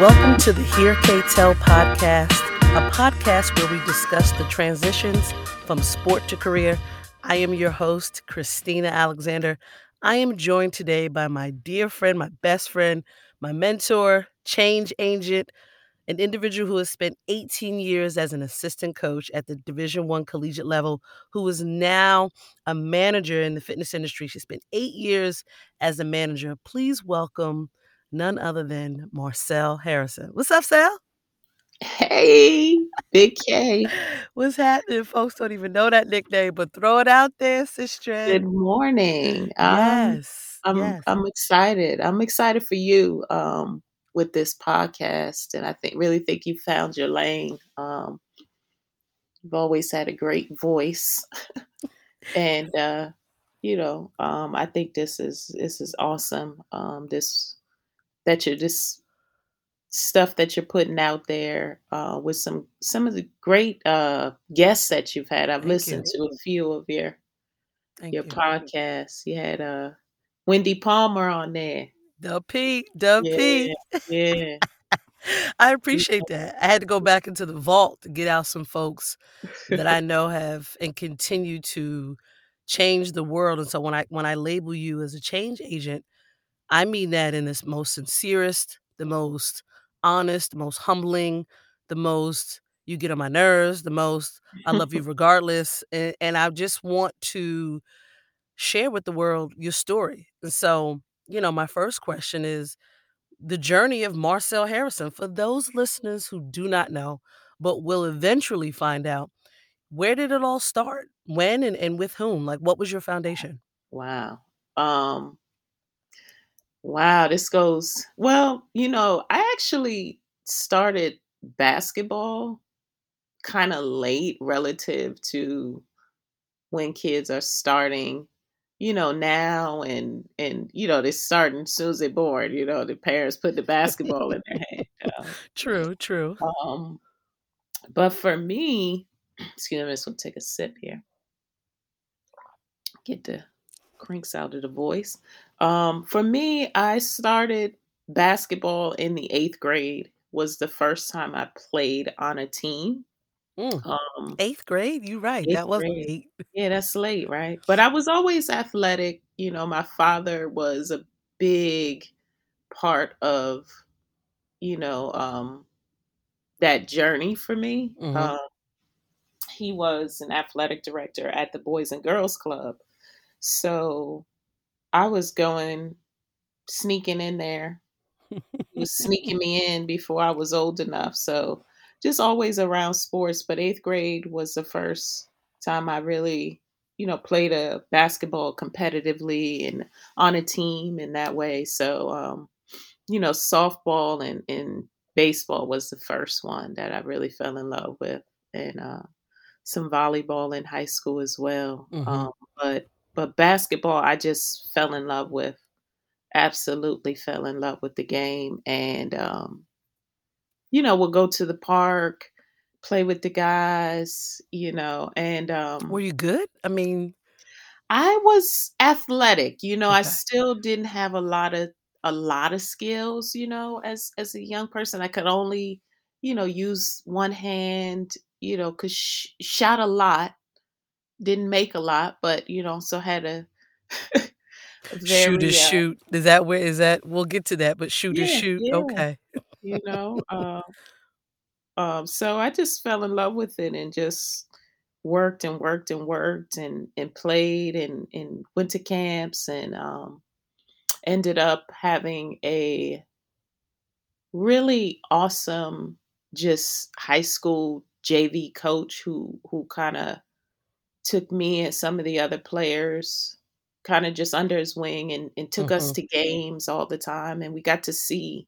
Welcome to the Hear K Tell podcast, a podcast where we discuss the transitions from sport to career. I am your host, Kristeena Alexander. I am joined today by my dear friend, my best friend, my mentor, change agent, an individual who has spent 18 years as an assistant coach at the Division One collegiate level, who is now a manager in the fitness industry. She spent eight years as a manager. Please welcome none other than Marcell Harrison. What's up, Sal? Hey, Big K. What's happening? Folks don't even know that nickname, but throw it out there, sister. Good morning. Um, Yes. I'm yes. I'm excited. I'm excited for you um, with this podcast, and I think really think you found your lane. Um, you've always had a great voice, and uh, you know, um, I think this is this is awesome. Um, this that you're just stuff that you're putting out there uh, with some some of the great uh, guests that you've had. I've Thank you. listened to a few of your Thank your you. podcasts. You had uh, Wendy Palmer on there. The P, the Yeah, P. yeah. I appreciate that. I had to go back into the vault to get out some folks that I know have and continue to change the world. And so when I when I label you as a change agent, I mean that in this most sincerest, the most honest, the most humbling, the most you get on my nerves, the most I love you regardless. And, and I just want to share with the world your story. And so, you know, my first question is the journey of Marcell Harrison. For those listeners who do not know, but will eventually find out, where did it all start? When and, and with whom? Like, what was your foundation? wow. Um, wow. This goes well. You know, I actually started basketball kind of late relative to when kids are starting you know now and and you know they're starting as soon as they're born you know the parents put the basketball in their hand uh, True, true. um but for me excuse me i'm just gonna take a sip here get the crinks out of the voice um for me i started basketball in the eighth grade was the first time i played on a team Mm, um Eighth grade, you right. That was grade late. Yeah, that's late, right? But I was always athletic. You know, my father was a big part of, you know, um, that journey for me. hmm Uh, he was an athletic director at the Boys and Girls Club. So I was going, sneaking in there. He was sneaking me in before I was old enough. So just always around sports. But eighth grade was the first time I really, you know, played a basketball competitively and on a team in that way. So, um, you know, softball and, and baseball was the first one that I really fell in love with. And uh, some volleyball in high school as well. hmm Um, but but basketball, I just fell in love with. Absolutely fell in love with the game, and um, you know, we'll go to the park, play with the guys, you know, and um, Were you good? I mean, I was athletic. You know, I still didn't have a lot of a lot of skills. You know, as as a young person, I could only, you know, use one hand. You know, could sh- shot a lot, didn't make a lot, but you know, so had a, a Shoot is uh, shoot. Is that where is that? We'll get to that, but shoot is yeah, shoot. yeah, Okay. you know. Uh, um, so I just fell in love with it and just worked and worked and worked and and played and and went to camps and um, ended up having a really awesome just high school JV coach who who kind of took me and some of the other players kind of just under his wing and, and took us hmm to games all the time and we got to see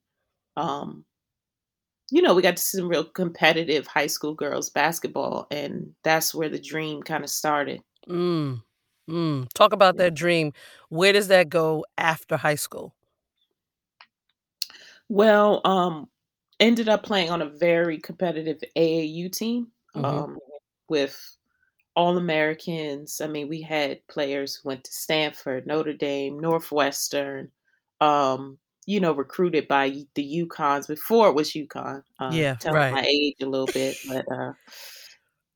um you know we got to see some real competitive high school girls basketball and that's where the dream kind of started Mm, mm. Talk about that dream. Where does that go after high school? well um ended up playing on a very competitive aau team hmm um with all Americans. I mean, we had players who went to Stanford, Notre Dame, Northwestern. Um, you know, recruited by the UConns before it was UConn, uh, Yeah, telling right. my age a little bit, but,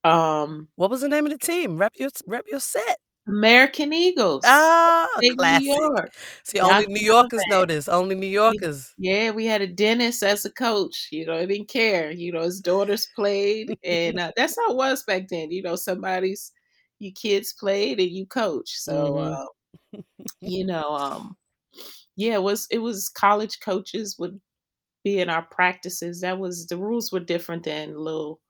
uh um What was the name of the team? Rep your rep your set. American Eagles, Ah, upstate New classic. York. See, Y'all only New Yorkers know this, only New Yorkers. yeah, we had a dentist as a coach, you know, he didn't care, you know, his daughters played, and, uh, that's how it was back then, you know, somebody's your kids played and you coach, so, Mhm. uh, you know, um, yeah, it was it was college coaches would be in our practices, that was the rules were different then, a little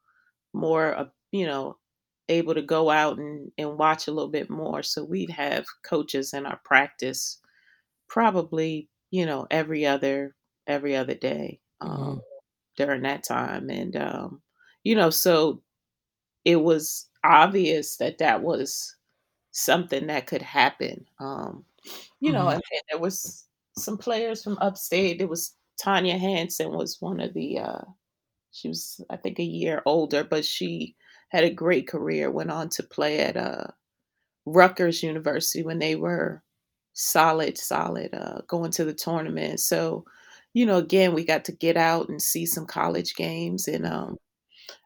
more, uh, you know, able to go out and and watch a little bit more, so we'd have coaches in our practice probably, you know, every other every other day, um, Mhm. during that time, and, um, you know, so it was obvious that that was something that could happen, um, you know, Mhm. and there was some players from upstate, there was Tanya Hanson was one of the, uh she was, I think, a year older, but she had a great career, went on to play at, uh, Rutgers University when they were solid, solid, uh, going to the tournament, so, you know, again, we got to get out and see some college games, and, um,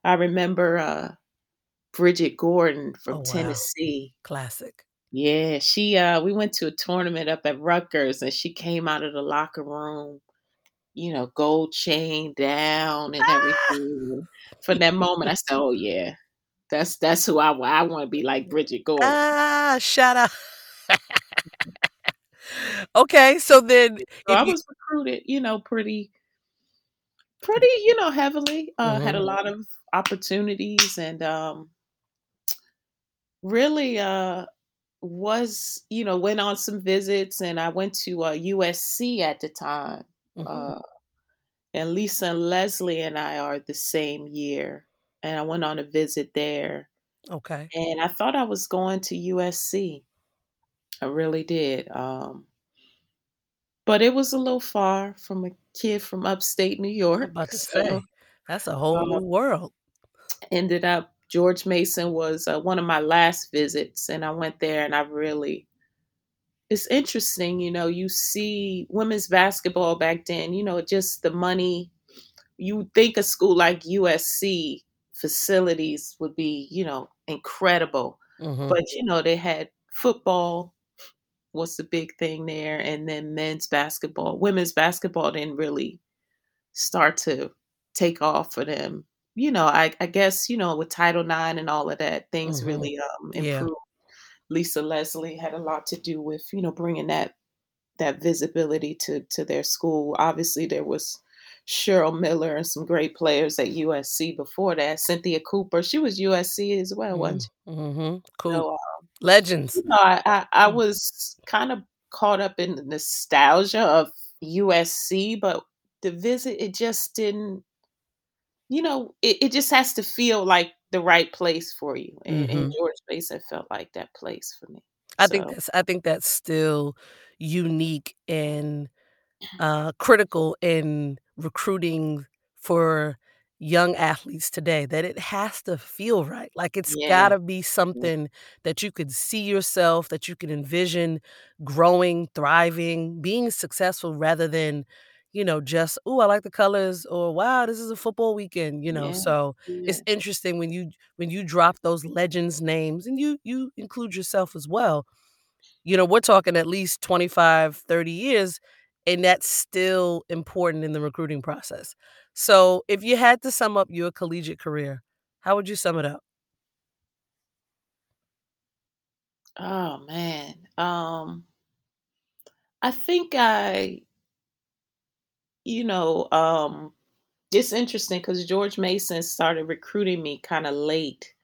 I remember, uh, Bridgette Gordon Oh, from wow. Tennessee. Classic. Yeah, she, uh we went to a tournament up at Rutgers, and she came out of the locker room, you know, gold chain down and Ah! everything. From that moment, I said, "Oh, yeah. That's that's who I I wanna be like Bridgette Gordon." Ah, shout ou Okay, so then So, I you was recruited, you know, pretty pretty, you know, heavily, uh, had a Mhm. lot of opportunities and, um really, uh, was you know, went on some visits, and I went to, uh, USC at the time, Mhm. uh, and Lisa and Leslie and I are the same year, and I went on a visit there, Okay. and I thought I was going to USC. I really did, um but it was a little far from a kid from Upstate New York, about to so, say, that's a whole uh new world. ended up George Mason was, uh, one of my last visits, and I went there, and I really it's interesting, you know, you see women's basketball back then, you know, just the money you think a school like USC facilities would be, you know, incredible, Mhm. but, you know, they had football was the big thing there, and then men's basketball. Women's basketball didn't really start to take off for them. You know, I I guess, you know, with Title IX and all of that, things Mhm. really, um, Yeah. improved. Lisa Leslie had a lot to do with, you know, bringing that that visibility to to their school. Obviously, there was Cheryl Miller and some great players at USC before that. Cynthia Cooper, she was USC as well, wasn't Mm, she? mhm, cool. So, um, Legends. you know, I I I Mm. was kind of caught up in the nostalgia of USC, but the visit, it just didn't you know, it it just has to feel like the right place for you, and and Mhm. George Mason felt like that place for me, I think that's I think that's still unique and, uh, critical in recruiting for young athletes today, that it has to feel right, like, it's Yeah. gotta be Yeah. something that you could see yourself, that you can envision growing, thriving, being successful rather than, you know, just, oh, I like the colors," or, "Wow, this is a football weekend," you know, Yeah. so Yeah. it's interesting when you when you drop those legends' names, and you you include yourself as well, you know, we're talking at least 25, 30 years, and that's still important in the recruiting process. So, if you had to sum up your collegiate career, how would you sum it up? Oh, man, um I think I you know, um, it's interesting cuz George Mason started recruiting me kinda late,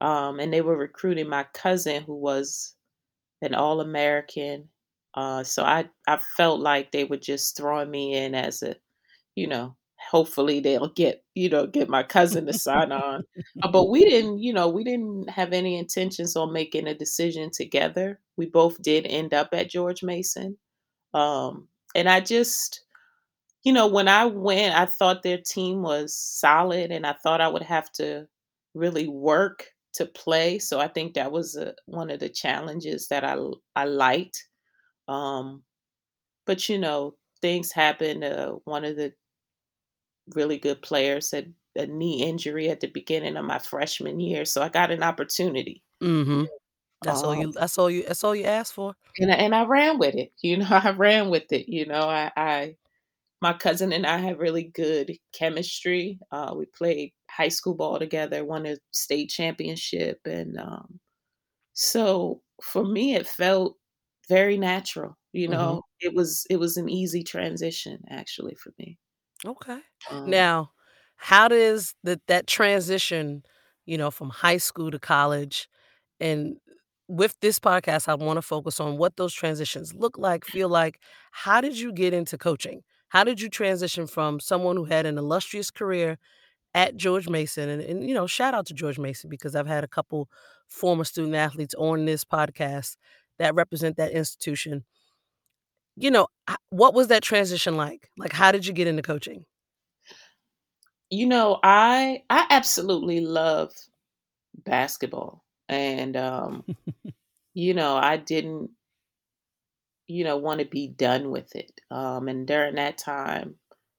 um, and they were recruiting my cousin who was an All-American, uh, so I I felt like they were just throwing me in as a you know, hopefully they'll get you know, get my cousin to sign on, uh, but we didn't you know, we didn't have any intentions on making a decision together. We both did end up at George Mason, um, and I just you know, when I went, I thought their team was solid, and I thought I would have to really work to play, so I think that was, uh, one of the challenges that I, I liked, um, but, you know things happened, uh, one of the really good players had a knee injury at the beginning of my freshman year, so I got an opportunity. Mm-hmm. That's all Um you that's all you that's all you asked for. and I and I ran with it, you know, I ran with it, you know, I I my cousin and I had really good chemistry, uh, we played high school ball together, won a state championship, and, um, so for me, it felt very natural, you Mhm. know? It was it was an easy transition actually for me. Okay. Um Now, how does that that transition, you know, from high school to college and with this podcast, I wanna focus on what those transitions look like, feel like. How did you get into coaching? How did you transition from someone who had an illustrious career at George Mason and and, you know, shout out to George Mason because I've had a couple former student athletes on this podcast that represent that institution. You know, what was that transition like? Like, how did you get into coaching? You know, I I absolutely love basketball, and, um, you know, I didn't you know, wanna be done with it, um, and during that time,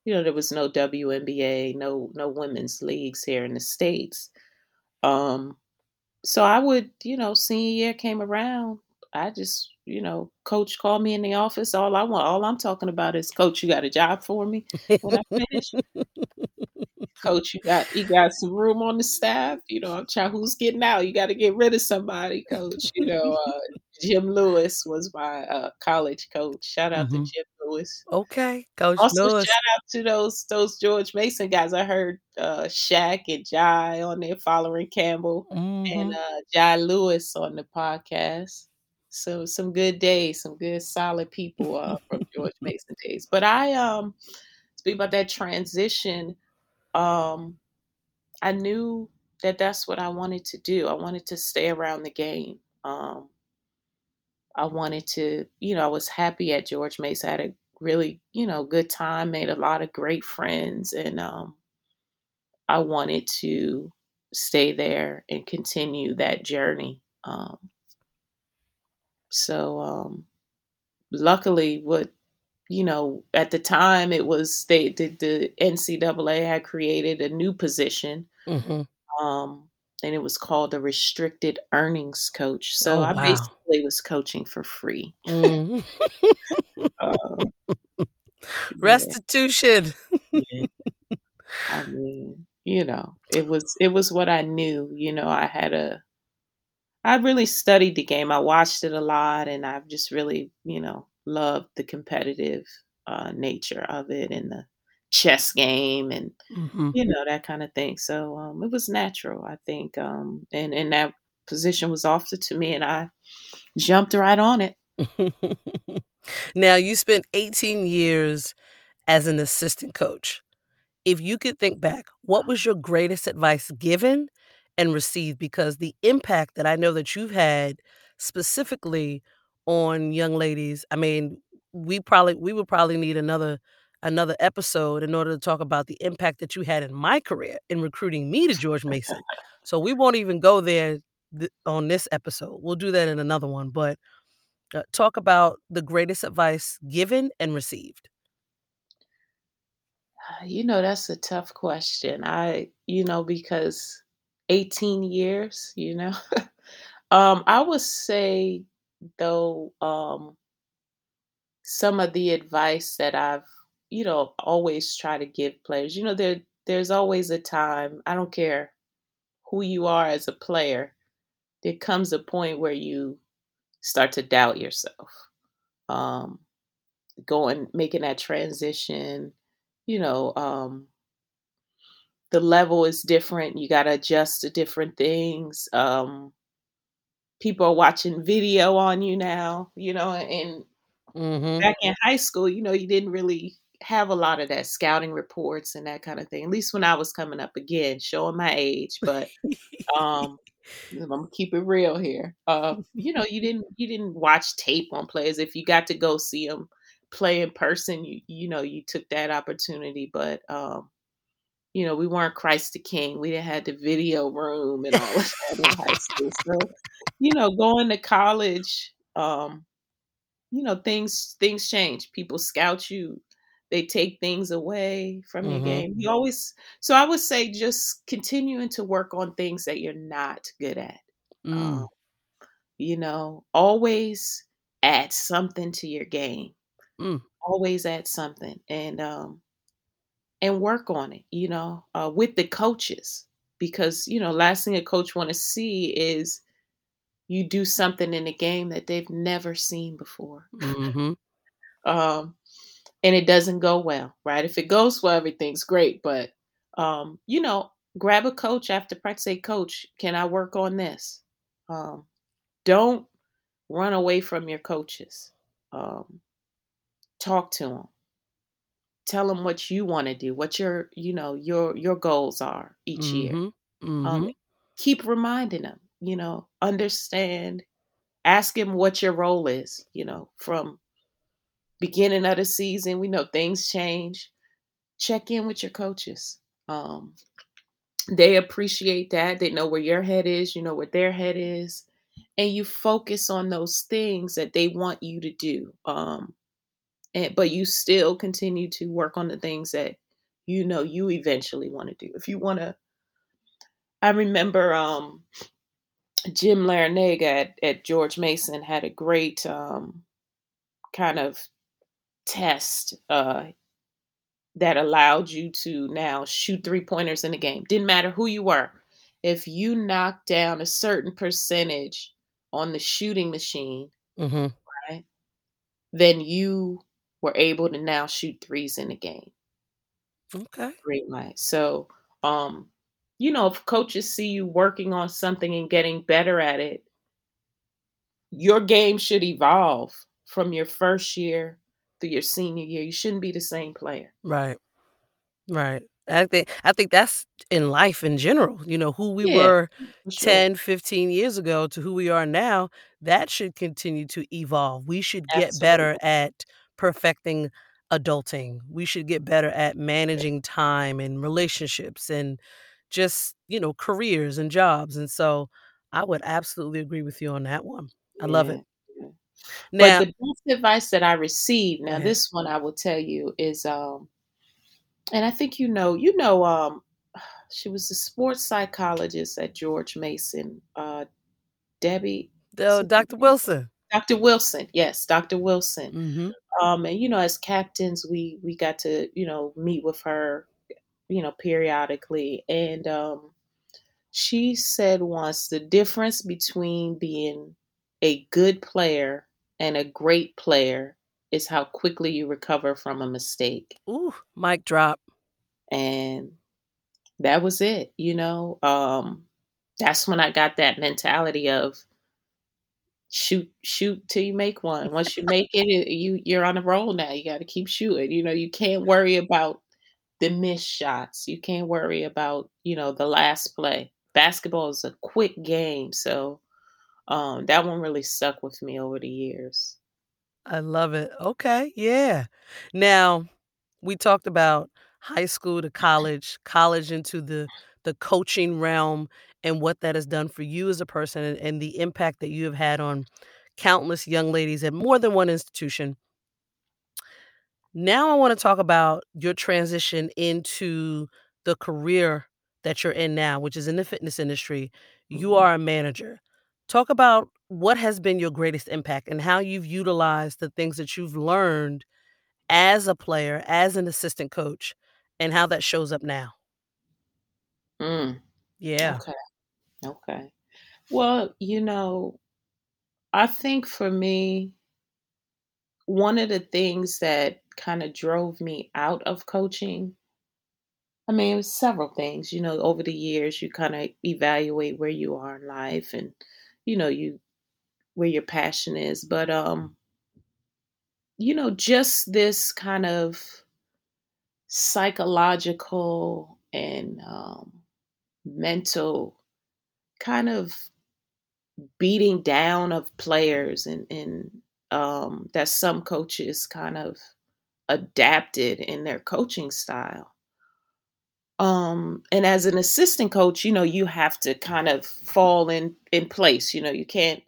you know, there was no WNBA, no no women's leagues here in the States, um, so I would you know, senior year came around, I just you know, coach called me in the office, all I want all I'm talking about is, "Coach, you got a job for me when I finish?" "Coach, you got you got some room on the staff?" You know, I'm try "Who's getting out? You gotta get rid of somebody, coach." You know, uh, Jim Lewis was my, uh, college coach. Shout out to Mhm. Jim Lewis. Okay, Coach Also, Lewis. shout out to those those George Mason guys. I heard, uh, Shaq and Jai on there Folarin Campbell and, Mhm. uh, Jai Lewis on the podcast. So, some good days, some good solid people, uh, from George Mason days. But I, um speak about that transition, um, I knew that that's what I wanted to do. I wanted to stay around the game, um I wanted to you know, I was happy at George Mason. I had a really, you know, good time, made a lot of great friends, and, um I wanted to stay there and continue that journey, um so, um, luckily, what you know, at the time, it was they the the NCAA had created a new position, Mhm. um, and it was called a restricted earnings coach, so Oh, I wow. basically was coaching for free. Mhm. Um Restitution. Yeah. I mean, you know, it was it was what I knew, you know, I had a I really studied the game, I watched it a lot, and I've just really, you know, loved the competitive, uh, nature of it and the chess game and, Mhm. you know, that kinda thing, so, um, it was natural, I think, um, and and that position was offered to me, and I jumped right on it. Now, you spent 18 years as an assistant coach. If you could think back, what was your greatest advice given and received? Because the impact that I know that you've had specifically on young ladies, I mean, we probably we would probably need another another episode in order to talk about the impact that you had in my career in recruiting me to George Mason. So, we won't even go there th on this episode, we'll do that in another one, but, uh, talk about the greatest advice given and received. You know, that's a tough question. I you know, because 18 years, you know? Um, I would say, though, um some of the advice that I've, you know, always try to give players, you know, there there's always a time, I don't care who you are as a player, there comes a point where you start to doubt yourself. Um, going making that transition, you know, um the level is different, you gotta adjust to different things, um people are watching video on you now, you know, and Mhm. back in high school, you know, you didn't really have a lot of that scouting reports and that kinda thing, at least when I was coming up, again, showing my age, but, um, Imma keep it real here. Uh, you know, you didn't you didn't watch tape on players, if you got to go see them play in person, you you know, you took that opportunity, but, um, you know, we weren't Christ the King, we didn't have the video room and all of that in high school, so, you know, going to college, um, you know, things things change, people scout you they take things away from your Mhm. game. You always so I would say just continuing to work on things that you're not good at. Um, Mm. you know, always add something to your game. Mm. Always add something and, um and work on it, you know, uh, with the coaches because, you know, last thing a coach wanna see is you do something in the game that they've never seen before. Mhm. Um, and it doesn't go well, right? If it goes well, everything's great, but, um, you know, grab a coach after practice, say, "Coach, can I work on this?" Um, don't run away from your coaches. Um, talk to 'em. Tell 'em what you wanna do, what your, you know, your your goals are each year. Mhm. Um, Mhm. keep reminding 'em, you know, understand ask him what your role is, you know, from beginning of the season, we know things change. Check in with your coaches. Um, they appreciate that, they know where your head is, you know where their head is, and you focus on those things that they want you to do, um, and but you still continue to work on the things that you know you eventually wanna do. If you wanna I remember, um, Jim Larrañaga at at George Mason had a great, um, kind of test, uh, that allowed you to now shoot three-pointers in the game. Didn't matter who you were. If you knocked down a certain percentage on the shooting machine, mm-hmm. right, then you were able to now shoot threes in the game. Okay. Great night. So, um, you know, if coaches see you working on something and getting better at it your game should evolve from your 1st year through your senior year. You shouldn't be the same player. Right. Right. I think I think that's in life in general, you know, who we Yeah. were sure. 10, 15 years ago to who we are now, that should continue to evolve. We should get better at perfecting adulting. We should get better at managing time and relationships and just, you know, careers and jobs, and so I would absolutely agree with you on that one. I love it. Yeah, yeah. But Now the best advice that I received now ahead. this one I will tell you is, um and I think you know you know, um, she was a sports psychologist at George Mason, uh, Debbie The Doctor Wilson. Doctor Wilson, yes, Doctor Wilson. Mhm. Um, and, you know, as captains, we we got to, you know, meet with her, you know, periodically, and, um, she said once, "The difference between being a good player and a great player is how quickly you recover from a mistake." Ooh, mic drop. And that was it, you know? Um, that's when I got that mentality of shoot shoot till you make one. Once you make it, you you're on a roll now, you gotta keep shooting, you know, you can't worry about the missed shots. You can't worry about, you know, the last play. Basketball is a quick game, so, um, that one really stuck with me over the years. I love it. Okay, yeah. Now, we talked about high school to college, college into the the coaching realm, and what that has done for you as a person, and and the impact that you have had on countless young ladies at more than one institution. Now I wanna talk about your transition into the career that you're in now, which is in the fitness industry. You Mhm. are a manager. Talk about what has been your greatest impact and how you've utilized the things that you've learned as a player, as an assistant coach, and how that shows up now. Mm. Yeah. Okay, okay. Well, you know, I think for me one of the things that kinda drove me out of coaching I mean, it was several things, you know, over the years, you kinda evaluate where you are in life and, you know, you where your passion is, but, um you know, just this kind of psychological and, um, mental kind of beating down of players and and, um, that some coaches kind of adapted in their coaching style. Um, and as an assistant coach, you know, you have to kind of fall in in place, you know, you can't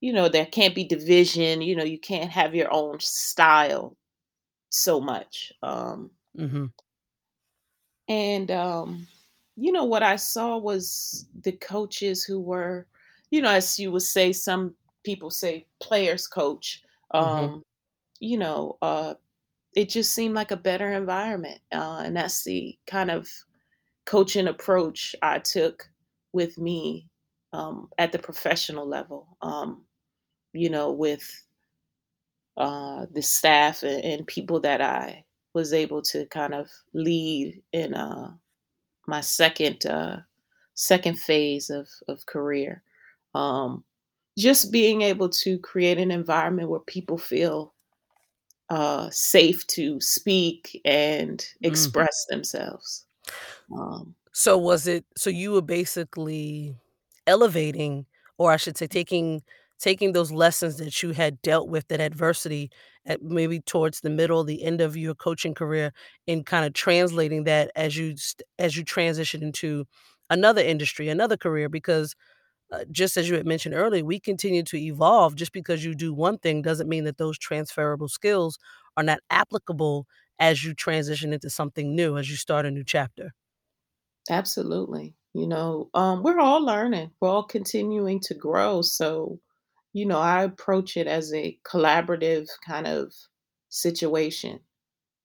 you know, there can't be division, you know, you can't have your own style. so much. Um, Mhm. and um, you know what I saw was the coaches who were, you know, as you would say, some people say players coach. Mhm. Um, you know, uh, it just seemed like a better environment, uh, and that's the kind of coaching approach I took with me um, at the professional level. Um, you know, with uh, the staff and, and people that I was able to kind of lead in uh, my second uh, second phase of of career. Um, just being able to create an environment where people feel uh, safe to speak and Mhm. express themselves. Um, So was it so you were basically elevating, or I should say taking taking those lessons that you had dealt with, that adversity at maybe towards the middle, the end of your coaching career, and kinda translating that as you as you transition into another industry, another career, because, uh, just as you had mentioned earlier, we continue to evolve. Just because you do one thing doesn't mean that those transferable skills are not applicable as you transition into something new, as you start a new chapter. absolutely. You know, um, we're all learning. We're all continuing to grow. So, you know, I approach it as a collaborative kind of situation.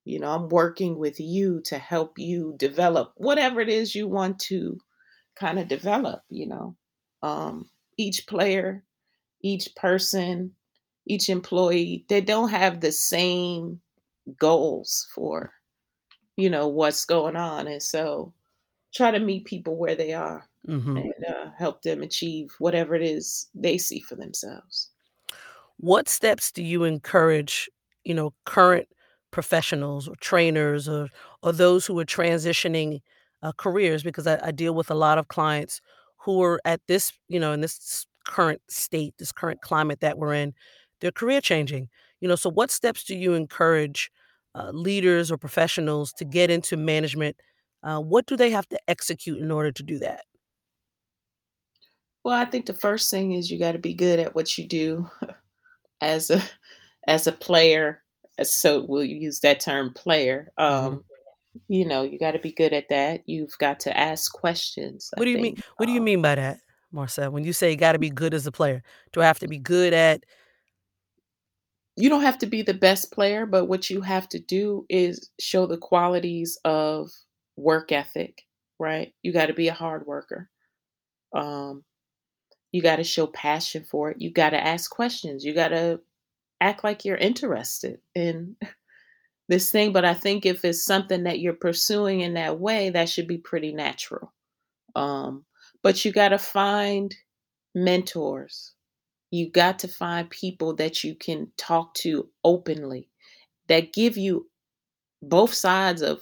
You know, I'm working with you to help you develop whatever it is you want to kind of develop, you know. Um, each player, each person, each employee, they don't have the same goals for, you know, what's going on. And so try to meet people where they are Mhm. and uh, help them achieve whatever it is they see for themselves. What steps do you encourage, you know, current professionals or trainers or or those who are transitioning uh, careers? Because I, I deal with a lot of clients who are at this, you know, in this current state, this current climate that we're in, they're career changing. You know, so what steps do you encourage uh, leaders or professionals to get into management? Uh, what do they have to execute in order to do that? Well, I think the first thing is you got to be good at what you do as a as a player. uh, So we'll use that term player. hmm Um, you know, you got to be good at that. You've got to ask questions. I What do you mean? think What do you um, mean by that, Marcell? When you say you got to be good as a player, do I have to be good at? you don't have to be the best player, but what you have to do is show the qualities of work ethic. Right? You got to be a hard worker. Um, You gotta show passion for it. You gotta ask questions. You gotta act like you're interested in this thing, but I think if it's something that you're pursuing in that way, that should be pretty natural. Um, but you gotta find mentors. You got to find people that you can talk to openly that give you both sides of,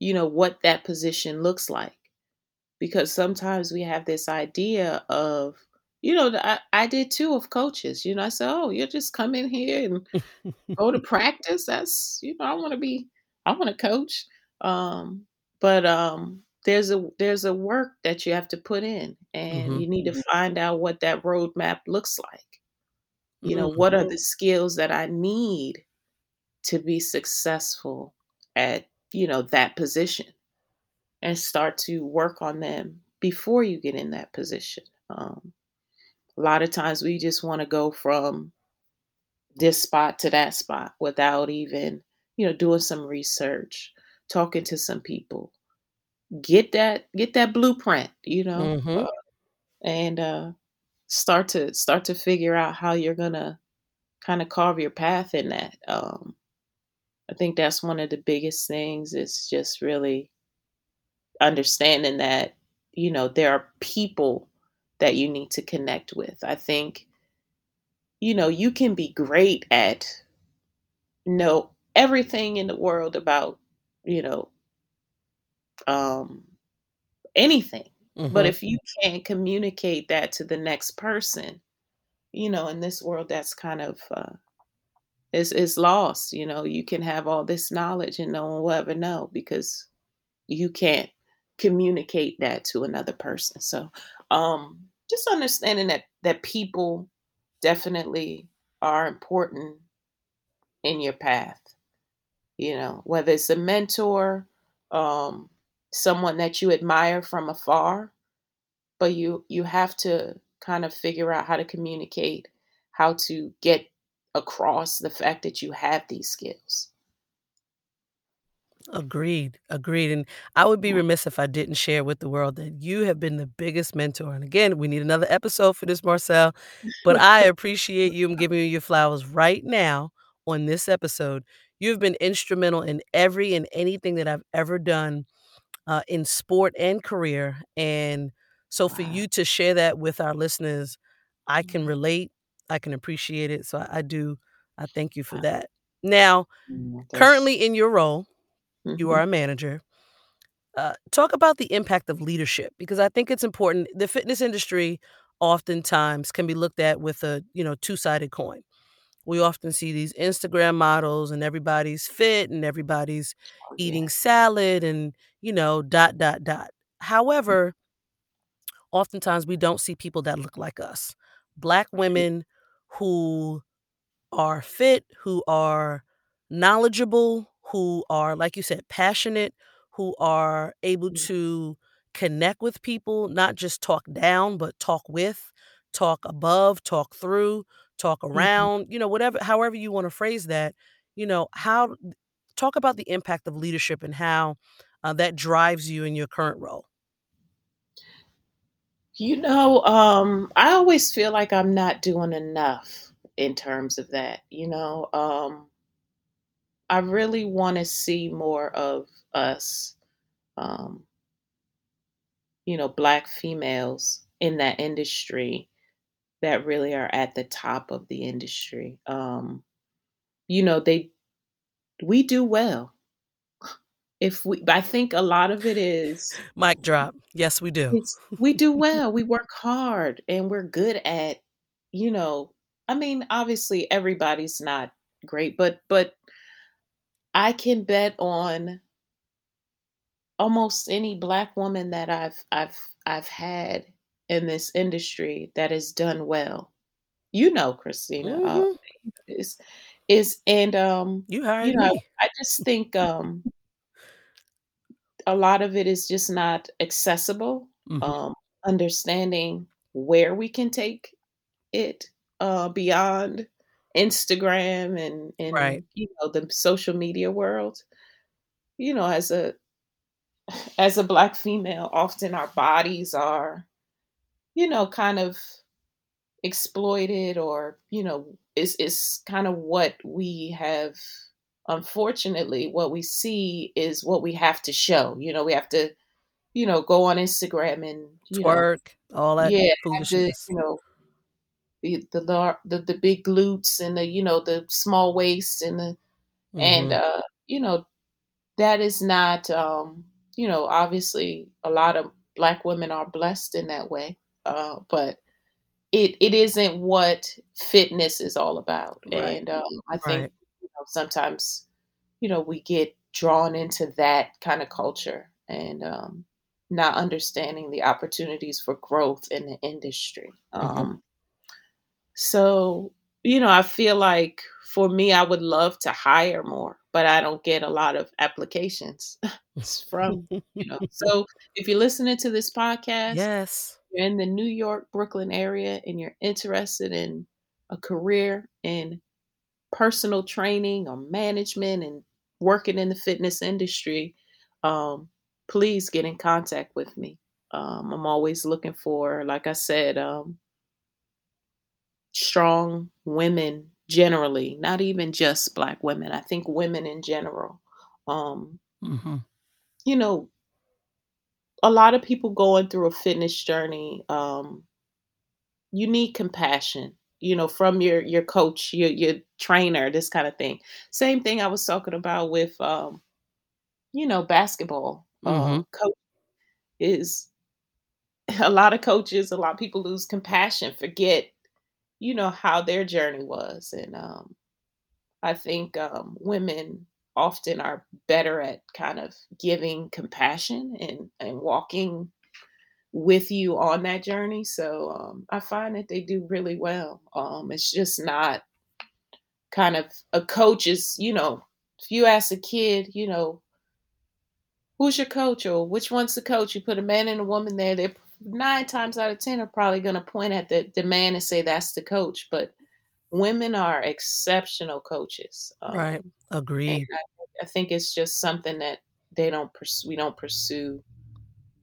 you know, what that position looks like. because sometimes we have this idea of you know I, I did too of coaches you know i said oh you'll just come in here and go to practice that's you know i want to be i want to coach um but um there's a there's a work that you have to put in and Mhm. you need to find out what that roadmap looks like you know Mm, what are the skills that i need to be successful at you know that position and start to work on them before you get in that position. Um, a lot of times we just want to go from this spot to that spot without even, you know, doing some research, talking to some people. Get that get that blueprint, you know, uh, mhm, and uh, start to start to figure out how you're gonna kind of carve your path in that. Um, I think that's one of the biggest things. Is just really understanding that, you know, there are people that you need to connect with. I think, you know, you can be great at know everything in the world about, you know, um anything. But mhm, if you can't communicate that to the next person, you know, in this world that's kind of uh is is lost, you know, you can have all this knowledge and no one will ever know because you can't communicate that to another person. So, um, just understanding that that people definitely are important in your path. you know, whether it's a mentor, um, someone that you admire from afar, but you you have to kind of figure out how to communicate, how to get across the fact that you have these skills. Agreed, agreed, and I would be remiss if I didn't share with the world that you have been the biggest mentor, and again, we need another episode for this, Marcell, but I appreciate you, giving you your flowers right now on this episode. You've been instrumental in every and anything that I've ever done, uh, in sport and career, and so for Wow. you to share that with our listeners, I can Mm. relate, I can appreciate it, so I I do I thank you for Wow. that. Now, Mm, currently in your role, you are Mhm. a manager. Uh, talk about the impact of leadership because I think it's important. The fitness industry oftentimes can be looked at with a, you know, two-sided coin. We often see these Instagram models and everybody's fit and everybody's Oh, eating salad and, you know, dot, dot, dot. However oftentimes we don't see people that look like us. Black women who are fit, who are knowledgeable, who are, like you said, passionate, who are able to connect with people, not just talk down, but talk with, talk above, talk through, talk Mhm. around, you know, whatever however you wanna phrase that, you know, how talk about the impact of leadership and how, uh, that drives you in your current role. You know, um, I always feel like I'm not doing enough in terms of that, you know, um I really wanna see more of us, um you know, Black females in that industry that really are at the top of the industry. Um, you know, they we do well. If we I think a lot of it is Mic drop. Yes, we do. we do well, we work hard, and we're good at, you know I mean, obviously, everybody's not great, but but I can bet on almost any Black woman that I've I've I've had in this industry that has done well. You know, Kristeena, uh, Mhm. is is and, um, You you know, me. I just think, um a lot of it is just not accessible, Mhm. um, understanding where we can take it, uh, beyond Instagram and Right. and, you know, the social media world. You know, as a as a Black female, often our bodies are, you know, kind of exploited or, you know, is is kind of what we have unfortunately, what we see is what we have to show, you know, we have to, you know, go on Instagram and, you know Twerk, all that Yeah, foolishness. you know the the the the big glutes and the, you know, the small waist and the and, Mhm. uh, you know, that is not, um you know, obviously, a lot of Black women are blessed in that way, uh, but it it isn't what fitness is all about, Right. and, um, I think, Right. you know, sometimes, you know, we get drawn into that kinda culture and, um, not understanding the opportunities for growth in the industry, Mhm. um so, you know, I feel like for me, I would love to hire more, but I don't get a lot of applications from you know, so if you're listening to this podcast, Yes. you're in the New York, Brooklyn area, and you're interested in a career in personal training or management and working in the fitness industry, um, please get in contact with me. Um, I'm always looking for, like I said, um strong women generally, not even just Black women, I think women in general, um Mhm. you know a lot of people going through a fitness journey, um you need compassion, you know, from your your coach, your your trainer, this kinda thing. Same thing I was talking about with, um, you know, basketball, uh, Mhm. coa is a lot of coaches, a lot of people lose compassion, forget, you know, how their journey was, and, um, I think, um, women often are better at kind of giving compassion and and walking with you on that journey, so, um, I find that they do really well, um, it's just not kind of a coach's, you know, if you ask a kid, you know "Who's your coach?" or "Which one's the coach?" You put a man and a woman there, they're 9 times out of 10 are probably gonna point at the the man and say, "That's the coach," but women are exceptional coaches, Right, um, and agreed. I I think it's just something that they don't purs we don't pursue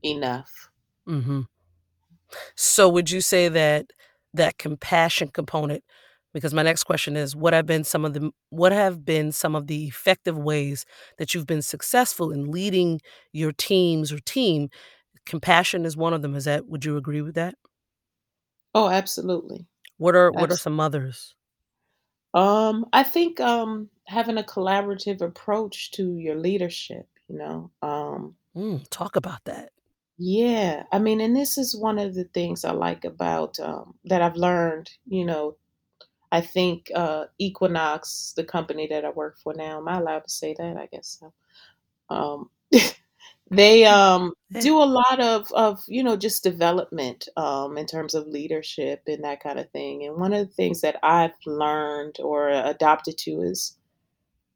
enough. Mm-hmm. So, would you say that that compassion component because my next question is, what have been some of the what have been some of the effective ways that you've been successful in leading your teams or team? Compassion is one of them, is that would you agree with that? Oh, absolutely. What are what are Abs some others? Um, I think, um, having a collaborative approach to your leadership, you know, um Mm, talk about that. Yeah, I mean, and this is one of the things I like about, um that I've learned, you know, I think, uh, Equinox, the company that I work for now am I allowed to say that? I guess so. Um, they, um, do a lot of of, you know, just development, um, in terms of leadership and that kinda thing, and one of the things that I've learned or adopted to is,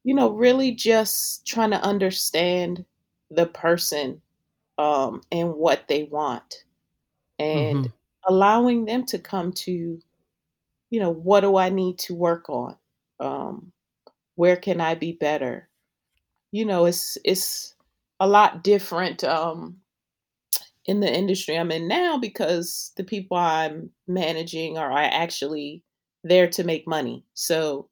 you know, really just trying to understand the person, um, and what they want, and Mhm. allowing them to come to, you know, "What do I need to work on? Um, where can I be better?" You know, it's it's a lot different, um, in the industry I'm in now because the people I'm managing are actually there to make money, so,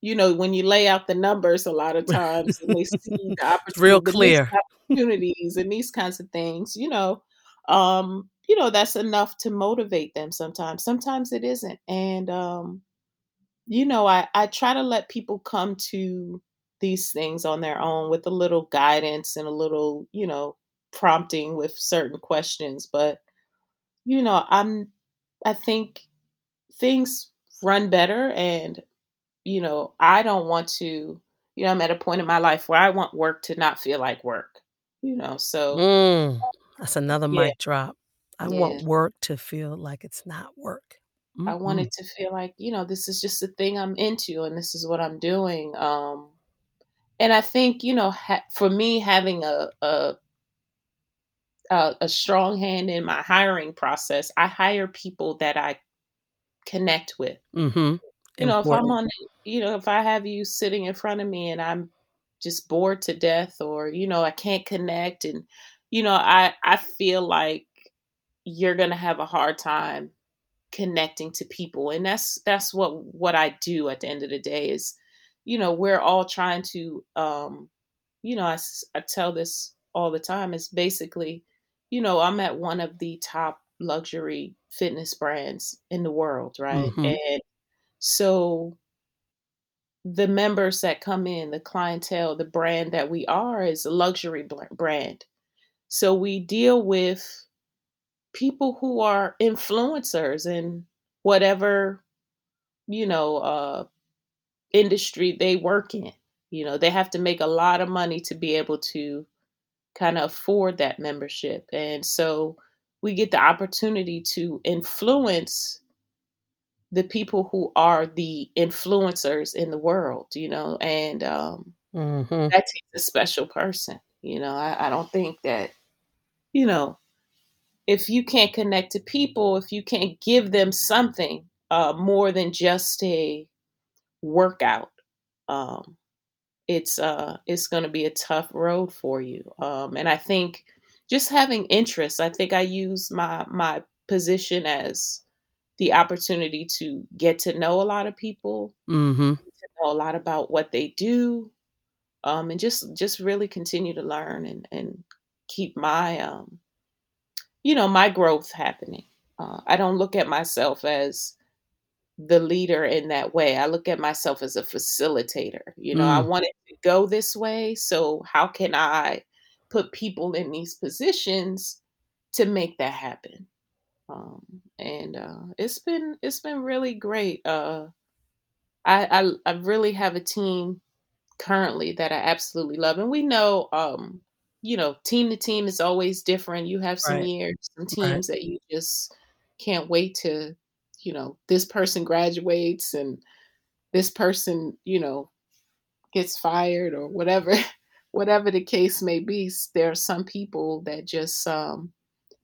you know, when you lay out the numbers a lot of times and they see the It's real clear. opportunities and these kinds of things, you know, um, you know, that's enough to motivate them sometimes, sometimes it isn't, and, um, you know, I I try to let people come to these things on their own with a little guidance and a little, you know, prompting with certain questions, but, you know, I'm I think things run better and, you know, I don't want to you know, I'm at a point in my life where I want work to not feel like work, you know, so Mm, that's another Yeah. mic drop. I want work to feel like it's not work. I want Mm-mm. it to feel like, you know, this is just a thing I'm into and this is what I'm doing, um, and I think, you know, ha for me, having a a a strong hand in my hiring process, I hire people that I connect with. Mhm. You know, if I'm on you know, if I have you sitting in front of me and I'm just bored to death or, you know, I can't connect and, you know, I I feel like you're gonna have a hard time connecting to people, and that's that's what what I do at the end of the day is, you know, we're all trying to, um, you know, I, I tell this all the time, it's basically, you know, I'm at one of the top luxury fitness brands in the world, right? Mhm. And so the members that come in, the clientele, the brand that we are is a luxury brand. So we deal with people who are influencers and whatever, you know, uh, industry they work in, you know, they have to make a lot of money to be able to kinda afford that membership, and so we get the opportunity to influence the people who are the influencers in the world, you know, and, um, Mhm. that takes a special person, you know, I I don't think that you know, if you can't connect to people, if you can't give them something, uh, more than just a workout, um, it's, uh, it's gonna be a tough road for you, um, and I think just having interest, I think I use my my position as the opportunity to get to know a lot of people, mm-hmm. to know a lot about what they do, um, and just just really continue to learn and and keep my, um, you know, my growth happening. Uh, I don't look at myself as the leader in that way, I look at myself as a facilitator, you know, I Mm. want it to go this way, so how can I put people in these positions to make that happen? Um, and, uh, it's been it's been really great, uh, I I I really have a team currently that I absolutely love, and we know, um, you know, team to team is always different, you have some Right. years, some Right. teams that you just can't wait to you know, this person graduates and this person, you know gets fired or whatever whatever the case may be, there are some people that just, um,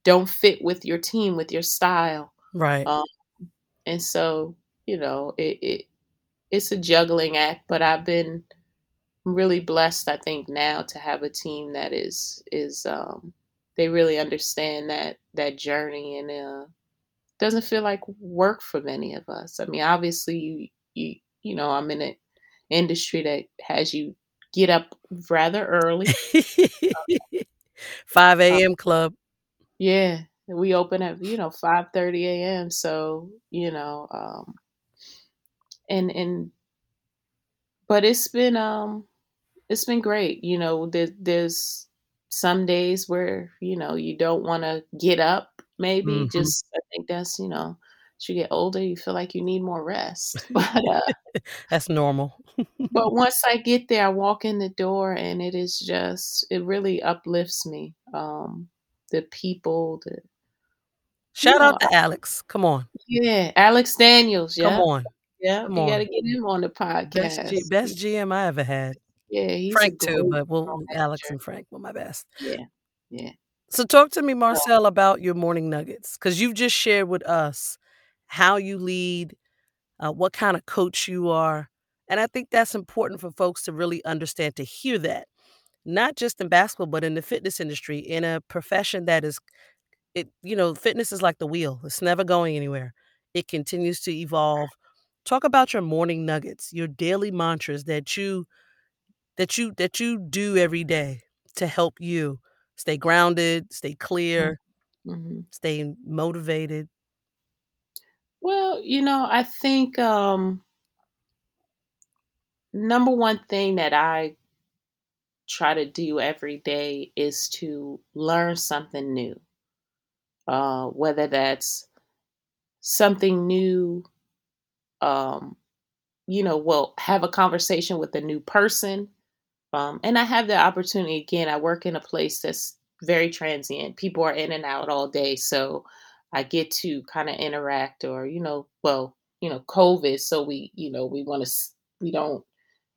don't fit with your team, with your style, Right. um, and so, you know, it it it's a juggling act, but I've been really blessed, I think, now to have a team that is is, um they really understand that that journey and, uh, doesn't feel like work for many of us. I mean, obviously, you you you know, I'm in an industry that has you get up rather early. 5 Uh AM club. Yeah, we open at, you know, 5:30 AM, so, you know, um and and but it's been, um it's been great, you know, there there's some days where, you know, you don't wanna get up maybe, Mhm. just I think that's, you know, as you get older, you feel like you need more rest, but, uh That's normal. but once I get there, I walk in the door and it is just it really uplifts me, um, the people, the Shout know, out to Alex, come on. Yeah, Alex Daniels, Come on. yeah Come you gotta get him on the Best G podcast. best GM I ever had. Yeah, he's Frank too, but we'll Alex and Frank were my best. Yeah, yeah. So talk to me, Marcell, about your morning nuggets because you've just shared with us how you lead, uh, what kinda coach you are, and I think that's important for folks to really understand, to hear that, not just in basketball, but in the fitness industry, in a profession that is it you know, fitness is like the wheel, it's never going anywhere. It continues to evolve. Talk about your morning nuggets, your daily mantras that you that you that you do every day to help you stay grounded, stay Mm, clear, mhm. stay motivated. Well, you know, I think, um number one thing that I try to do every day is to learn something new. Uh, whether that's something new, um, you know, well, have a conversation with a new person, um, and I have the opportunity again, I work in a place that's very transient, people are in and out all day, so I get to kinda interact or, you know well, you know, COVID, so we you know, we wanna we don't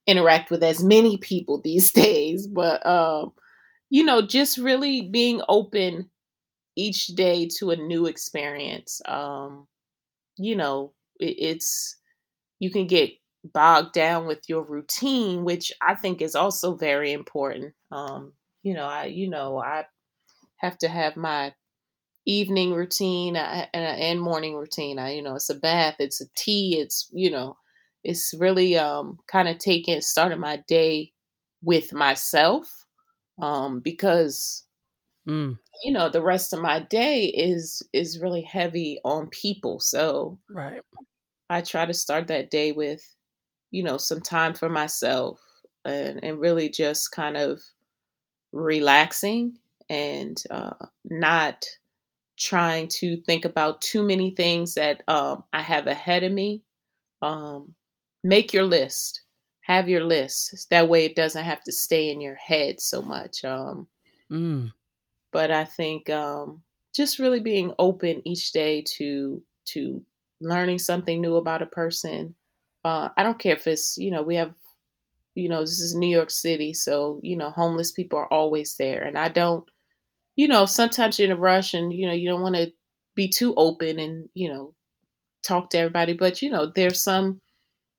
interact with as many people these days, but, um, you know, just really being open each day to a new experience, um, you know, it it's you can get bogged down with your routine, which I think is also very important, um, you know, I you know, I have to have my evening routine, uh, and and morning routine, I you know, it's a bath, it's a tea, it's you know, it's really, um, kinda taking starting my day with myself, um, because Mm. you know, the rest of my day is is really heavy on people, so Right. I try to start that day with, you know, some time for myself and and really just kind of relaxing and, uh, not trying to think about too many things that, um, I have ahead of me. Um, make your list. Have your list, that way it doesn't have to stay in your head so much, um Mm. but I think, um, just really being open each day to to learning something new about a person, uh, I don't care if it's you know, we have you know, this is New York City, so, you know, homeless people are always there, and I don't you know, sometimes you're in a rush and, you know, you don't wanna be too open and, you know, talk to everybody, but, you know, there's some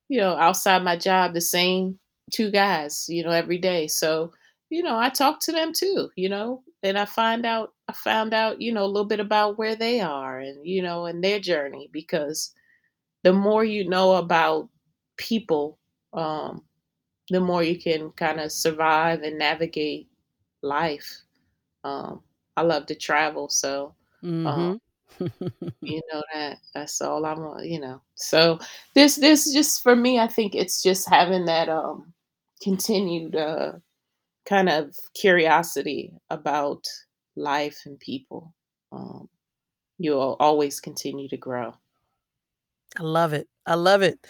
you know, outside my job, the same 2 guys, you know, every day, so, you know, I talk to them too, you know, and I find out I found out, you know, a little bit about where they are and, you know, and their journey because the more you know about people, um, the more you can kinda survive and navigate life. Um, I love to travel, so, um Mhm. you know that that's all I want, you know, so this this just for me, I think it's just having that, um, continued, uh, kind of curiosity about life and people, um, you'll always continue to grow. I love it, I love it.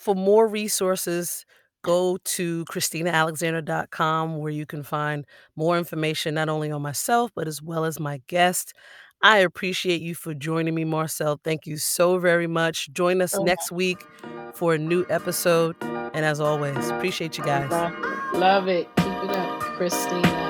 For more resources, go to KristeenaAlexander.com where you can find more information not only on myself, but as well as my guest. I appreciate you for joining me, Marcell, thank you so very much. Join us Oh, next week for a new episode, and as always, appreciate you guys. Love it. Keep it up, Kristeena.